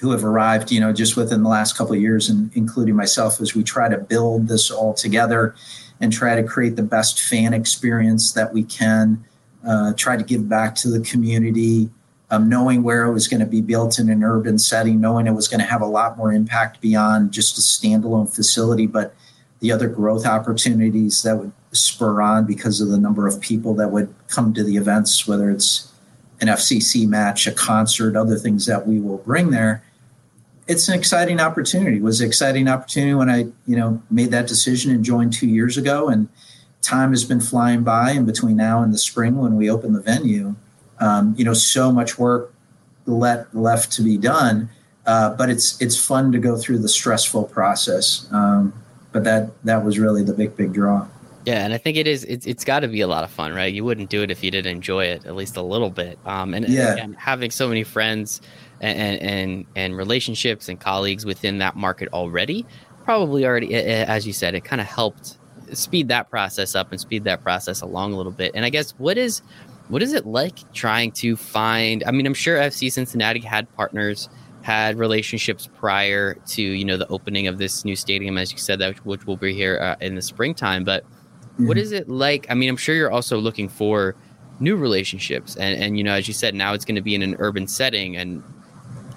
who have arrived, you know, just within the last couple of years, and including myself, as we try to build this all together and try to create the best fan experience that we can. Uh, try to give back to the community, um, knowing where it was going to be built in an urban setting, knowing it was going to have a lot more impact beyond just a standalone facility, but the other growth opportunities that would spur on because of the number of people that would come to the events, whether it's an FCC match, a concert, other things that we will bring there. It's an exciting opportunity. It was an exciting opportunity when I, you know, made that decision and joined two years ago. And time has been flying by. And between now and the spring, when we open the venue, um, you know, so much work let, left to be done. Uh, but it's it's fun to go through the stressful process. Um, but that that was really the big big draw. Yeah, and I think it is. It's, it's got to be a lot of fun, right? You wouldn't do it if you didn't enjoy it at least a little bit. Um, and, yeah. and having so many friends and, and and relationships and colleagues within that market already, probably already, as you said, it kind of helped speed that process up and speed that process along a little bit. And I guess what is what is it like trying to find? I mean, I'm sure FC Cincinnati had partners had relationships prior to you know the opening of this new stadium, as you said, that which will be here uh, in the springtime. But mm-hmm. what is it like? I mean, I'm sure you're also looking for new relationships, and and you know, as you said, now it's going to be in an urban setting, and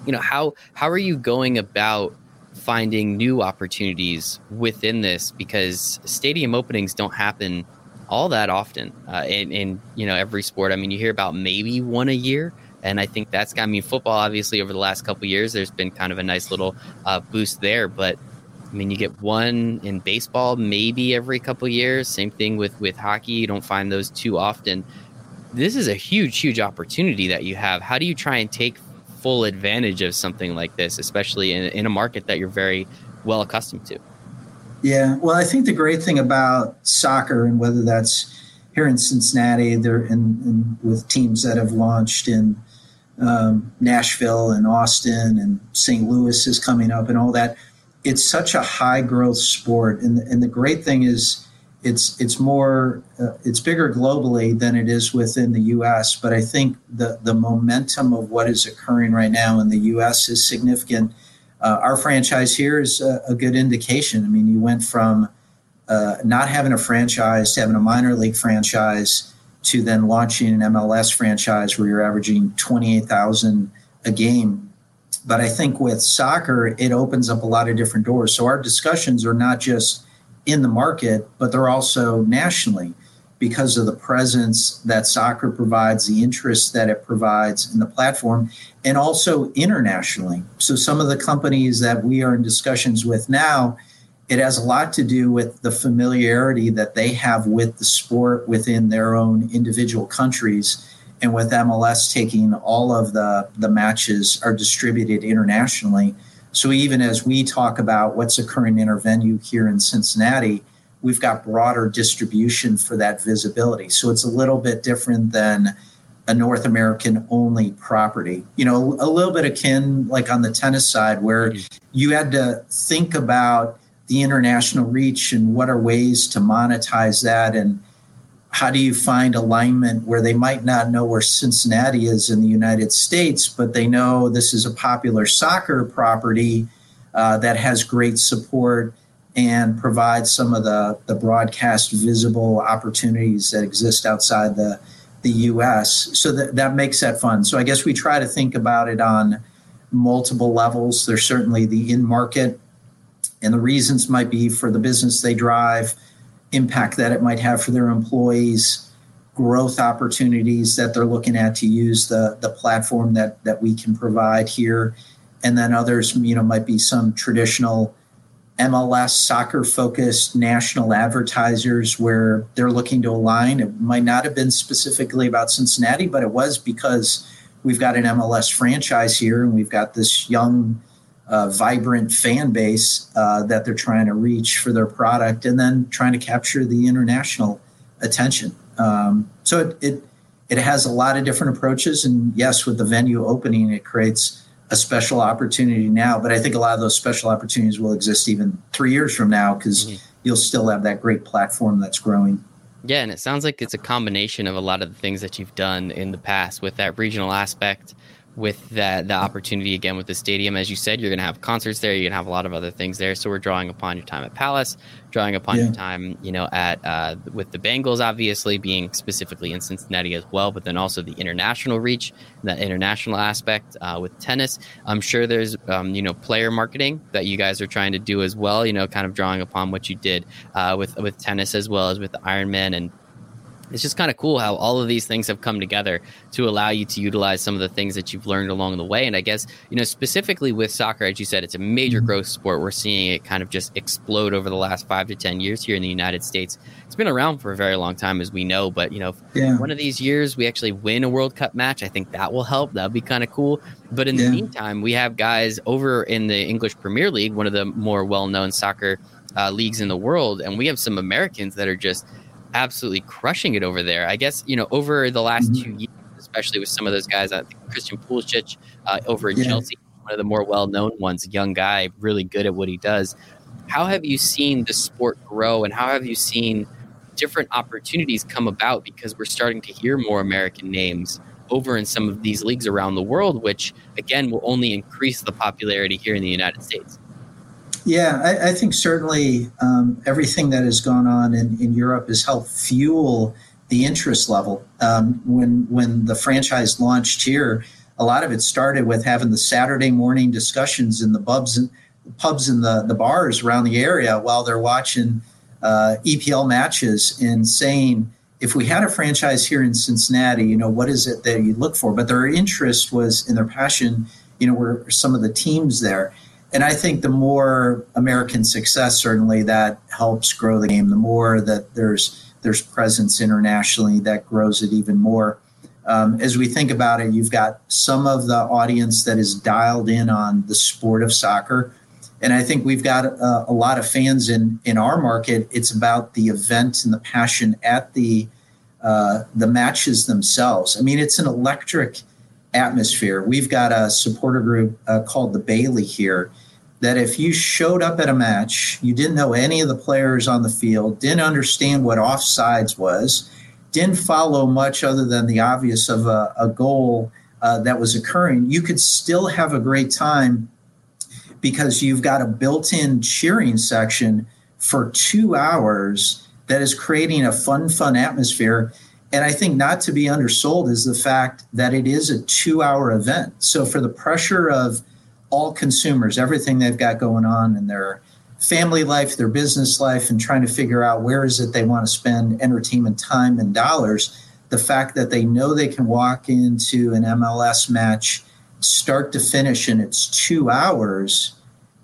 you know how how are you going about finding new opportunities within this because stadium openings don't happen all that often uh, in, in you know every sport. I mean, you hear about maybe one a year, and I think that's got I mean football. Obviously, over the last couple years, there's been kind of a nice little uh, boost there, but I mean, you get one in baseball maybe every couple years. Same thing with with hockey. You don't find those too often. This is a huge, huge opportunity that you have. How do you try and take full advantage of something like this, especially in, in a market that you're very well accustomed to? Yeah, well, I think the great thing about soccer, and whether that's here in Cincinnati, there and with teams that have launched in um, Nashville and Austin and St. Louis is coming up and all that. It's such a high growth sport, and and the great thing is it's it's more uh, it's bigger globally than it is within the U.S. But I think the the momentum of what is occurring right now in the U.S. is significant uh, our franchise here is a, a, good indication. I mean, you went from uh, not having a franchise to having a minor league franchise to then launching an MLS franchise where you're averaging 28,000 a game. But I think with soccer, it opens up a lot of different doors. So our discussions are not just in the market, but they're also nationally because of the presence that soccer provides, the interest that it provides in the platform, and also internationally. So, some of the companies that we are in discussions with now, it has a lot to do with the familiarity that they have with the sport within their own individual countries. And with MLS taking all of the, the matches are distributed internationally. So, even as we talk about what's occurring in our venue here in Cincinnati, we've got broader distribution for that visibility. So it's a little bit different than a North American only property. You know, a little bit akin like on the tennis side where mm-hmm. you had to think about the international reach and what are ways to monetize that and how do you find alignment where they might not know where Cincinnati is in the United States, but they know this is a popular soccer property uh, that has great support and provides some of the, the broadcast visible opportunities that exist outside the, the US. So that, that makes that fun. So I guess we try to think about it on multiple levels. There's certainly the in market, and the reasons might be for the business they drive, impact that it might have for their employees, growth opportunities that they're looking at to use the, the platform that, that we can provide here. And then others, you know, might be some traditional MLS soccer focused national advertisers where they're looking to align. It might not have been specifically about Cincinnati, but it was because we've got an MLS franchise here and we've got this young, uh, vibrant fan base uh, that they're trying to reach for their product and then trying to capture the international attention. Um, so it, it, it has a lot of different approaches. And yes, with the venue opening, it creates a special opportunity now, but I think a lot of those special opportunities will exist even three years from now because mm-hmm. you'll still have that great platform that's growing. Yeah, and it sounds like it's a combination of a lot of the things that you've done in the past with that regional aspect, with that the opportunity again with the stadium. As you said, you're going to have concerts there. You're going to have a lot of other things there. So we're drawing upon your time at Palace, drawing upon yeah. your time, you know, at uh, with the Bengals, obviously being specifically in Cincinnati as well, but then also the international reach, that international aspect uh, with tennis. I'm sure there's, um, you know, player marketing that you guys are trying to do as well. You know, kind of drawing upon what you did uh, with with tennis as well as with the Ironman and it's just kind of cool how all of these things have come together to allow you to utilize some of the things that you've learned along the way. And I guess, you know, specifically with soccer, as you said, it's a major mm-hmm. growth sport. We're seeing it kind of just explode over the last five to 10 years here in the United States. It's been around for a very long time, as we know. But, you know, yeah. one of these years we actually win a World Cup match, I think that will help. That'll be kind of cool. But in yeah. the meantime, we have guys over in the English Premier League, one of the more well known soccer uh, leagues in the world. And we have some Americans that are just absolutely crushing it over there. I guess you know over the last mm-hmm. two years, especially with some of those guys. I think Christian Pulisic uh, over in yeah. Chelsea, one of the more well-known ones, young guy, really good at what he does. How have you seen the sport grow, and how have you seen different opportunities come about? Because we're starting to hear more American names over in some of these leagues around the world, which again will only increase the popularity here in the United States. Yeah, I, I think certainly um, everything that has gone on in, in Europe has helped fuel the interest level. Um, when when the franchise launched here, a lot of it started with having the Saturday morning discussions in the pubs and pubs and the, the bars around the area while they're watching uh, EPL matches and saying, if we had a franchise here in Cincinnati, you know, what is it that you look for? But their interest was in their passion, you know, were some of the teams there. And I think the more American success, certainly that helps grow the game. The more that there's there's presence internationally, that grows it even more. Um, as we think about it, you've got some of the audience that is dialed in on the sport of soccer. And I think we've got a, a lot of fans in, in our market. It's about the event and the passion at the uh, the matches themselves. I mean, it's an electric atmosphere. We've got a supporter group uh, called the Bailey here. That if you showed up at a match, you didn't know any of the players on the field, didn't understand what offsides was, didn't follow much other than the obvious of a, a goal uh, that was occurring, you could still have a great time because you've got a built in cheering section for two hours that is creating a fun, fun atmosphere. And I think not to be undersold is the fact that it is a two hour event. So, for the pressure of all consumers, everything they've got going on in their family life, their business life, and trying to figure out where is it they want to spend entertainment time and dollars, the fact that they know they can walk into an MLS match start to finish and it's two hours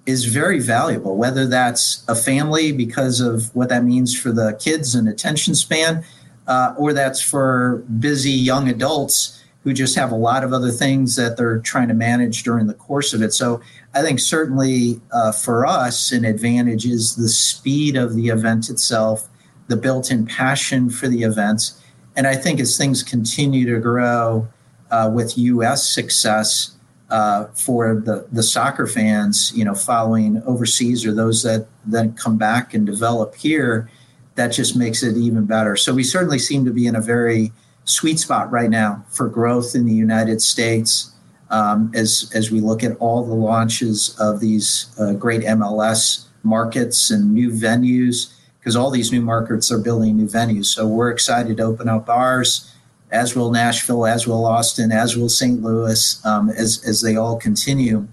is very valuable, whether that's a family because of what that means for the kids and attention span, uh, or that's for busy young adults who just have a lot of other things that they're trying to manage during the course of it. So I think certainly uh, for us, an advantage is the speed of the event itself, the built in passion for the events. And I think as things continue to grow uh, with US success, uh, for the, the soccer fans, you know, following overseas or those that then come back and develop here, that just makes it even better. So we certainly seem to be in a very sweet spot right now for growth in the United States. Um, as as we look at all the launches of these uh, great MLS markets and new venues, because all these new markets are building new venues. So we're excited to open up ours as will Nashville, as will Austin, as will St. Louis, um, as, as they all continue.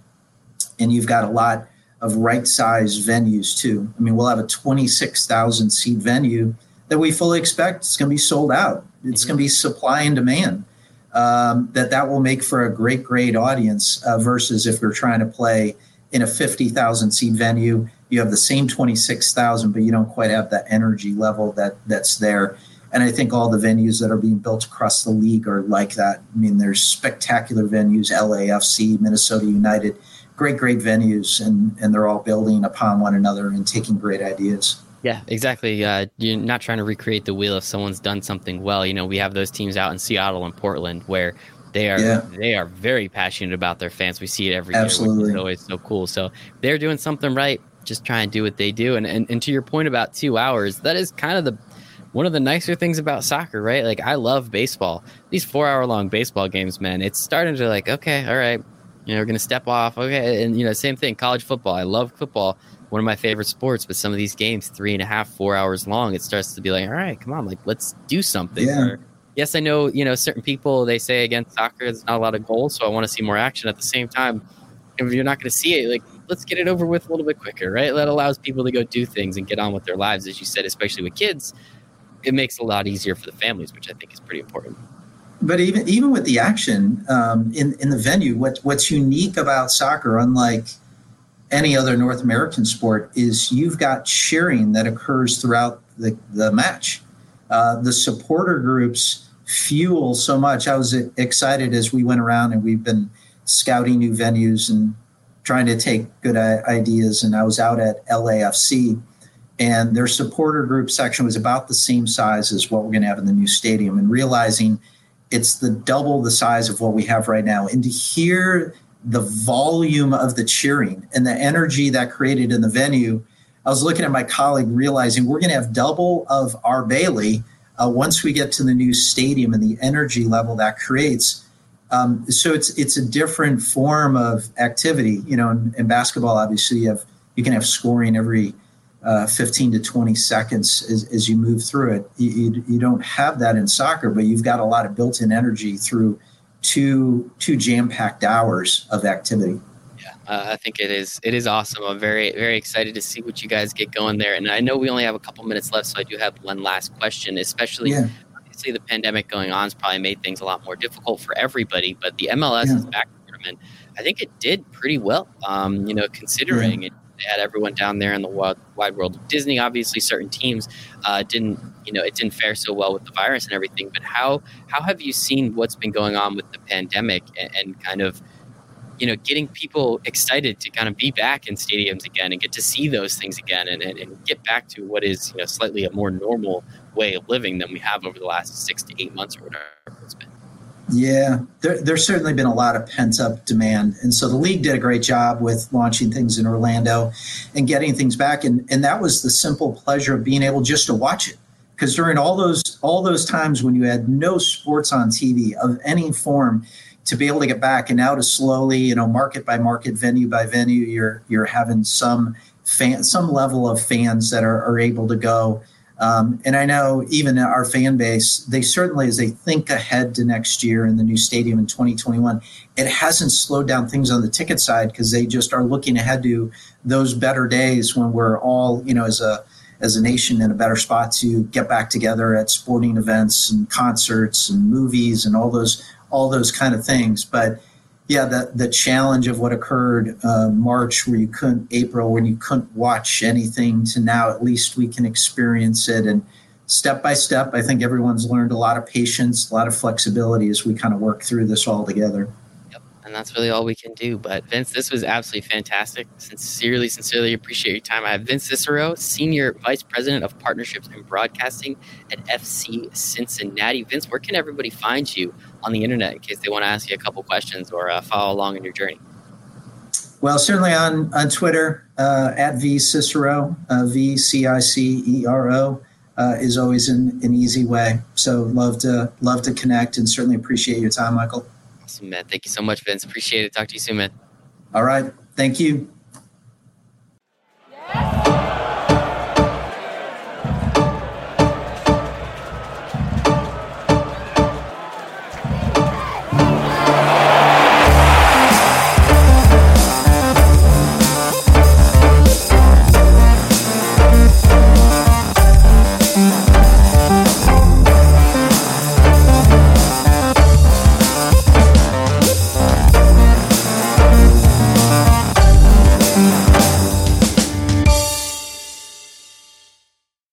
And you've got a lot of right sized venues too. I mean, we'll have a 26,000 seat venue that we fully expect is going to be sold out. It's mm-hmm. going to be supply and demand. Um, that that will make for a great, great audience uh, versus if you're trying to play in a 50,000 seat venue, you have the same 26,000, but you don't quite have that energy level that that's there. And I think all the venues that are being built across the league are like that. I mean, there's spectacular venues, LAFC, Minnesota United, great, great venues, and, and they're all building upon one another and taking great ideas. Yeah, exactly. Uh, you're not trying to recreate the wheel if someone's done something well. You know, we have those teams out in Seattle and Portland where they are yeah. they are very passionate about their fans. We see it every Absolutely. year, which is always so cool. So they're doing something right. Just try and do what they do. And, and and to your point about two hours, that is kind of the one of the nicer things about soccer, right? Like I love baseball. These four hour long baseball games, man, it's starting to like, okay, all right, you know, we're gonna step off. Okay. And you know, same thing, college football. I love football, one of my favorite sports, but some of these games, three and a half, four hours long, it starts to be like, all right, come on, like let's do something. Yeah. Or, yes, I know, you know, certain people they say against soccer there's not a lot of goals, so I want to see more action. At the same time, if you're not gonna see it, like let's get it over with a little bit quicker, right? That allows people to go do things and get on with their lives, as you said, especially with kids it makes it a lot easier for the families, which I think is pretty important. But even even with the action um, in in the venue, what what's unique about soccer, unlike any other North American sport, is you've got cheering that occurs throughout the the match. Uh, the supporter groups fuel so much. I was excited as we went around and we've been scouting new venues and trying to take good ideas. And I was out at LAFC and their supporter group section was about the same size as what we're going to have in the new stadium and realizing it's the double the size of what we have right now. And to hear the volume of the cheering and the energy that created in the venue i was looking at my colleague realizing we're going to have double of our bailey uh, once we get to the new stadium and the energy level that creates. Um, so it's it's a different form of activity you know in, in basketball obviously you have you can have scoring every uh, 15 to 20 seconds as, as you move through it. You, you, you, don't have that in soccer, but you've got a lot of built-in energy through two two jam-packed hours of activity. Yeah, uh, I think it is. It is awesome. I'm very, very excited to see what you guys get going there. And I know we only have a couple minutes left, so I do have one last question. Especially, yeah. obviously, the pandemic going on has probably made things a lot more difficult for everybody. But the MLS yeah. is back tournament. I think it did pretty well. Um, you know, considering yeah. it they had everyone down there in the wild, wide world of Disney. Obviously, certain teams uh, didn't, you know, it didn't fare so well with the virus and everything. But how how have you seen what's been going on with the pandemic and, and kind of, you know, getting people excited to kind of be back in stadiums again and get to see those things again and, and, and get back to what is, you know, slightly a more normal way of living than we have over the last six to eight months or whatever it's been. Yeah, there, there's certainly been a lot of pent up demand. And so the league did a great job with launching things in Orlando and getting things back. And, and that was the simple pleasure of being able just to watch it. Because during all those all those times when you had no sports on TV of any form, to be able to get back and now to slowly, you know, market by market, venue by venue, you're you're having some fan some level of fans that are, are able to go um, and I know even our fan base, they certainly, as they think ahead to next year in the new stadium in 2021, it hasn't slowed down things on the ticket side because they just are looking ahead to those better days when we're all, you know, as a as a nation in a better spot to get back together at sporting events and concerts and movies and all those all those kind of things. But yeah, the the challenge of what occurred uh, March, where you couldn't April, when you couldn't watch anything, to now at least we can experience it and step by step. I think everyone's learned a lot of patience, a lot of flexibility as we kind of work through this all together and that's really all we can do. But Vince, this was absolutely fantastic. Sincerely, sincerely appreciate your time. I have Vince Cicero, Senior Vice President of Partnerships and Broadcasting at FC Cincinnati. Vince, where can everybody find you on the internet in case they want to ask you a couple questions or uh, follow along in your journey? Well, certainly on on Twitter uh, at v Cicero, uh, V C I C E R O. Uh, is always an, an easy way. So love to love to connect and certainly appreciate your time, Michael. Awesome, man. Thank you so much, Vince. Appreciate it. Talk to you soon, man. All right. Thank you.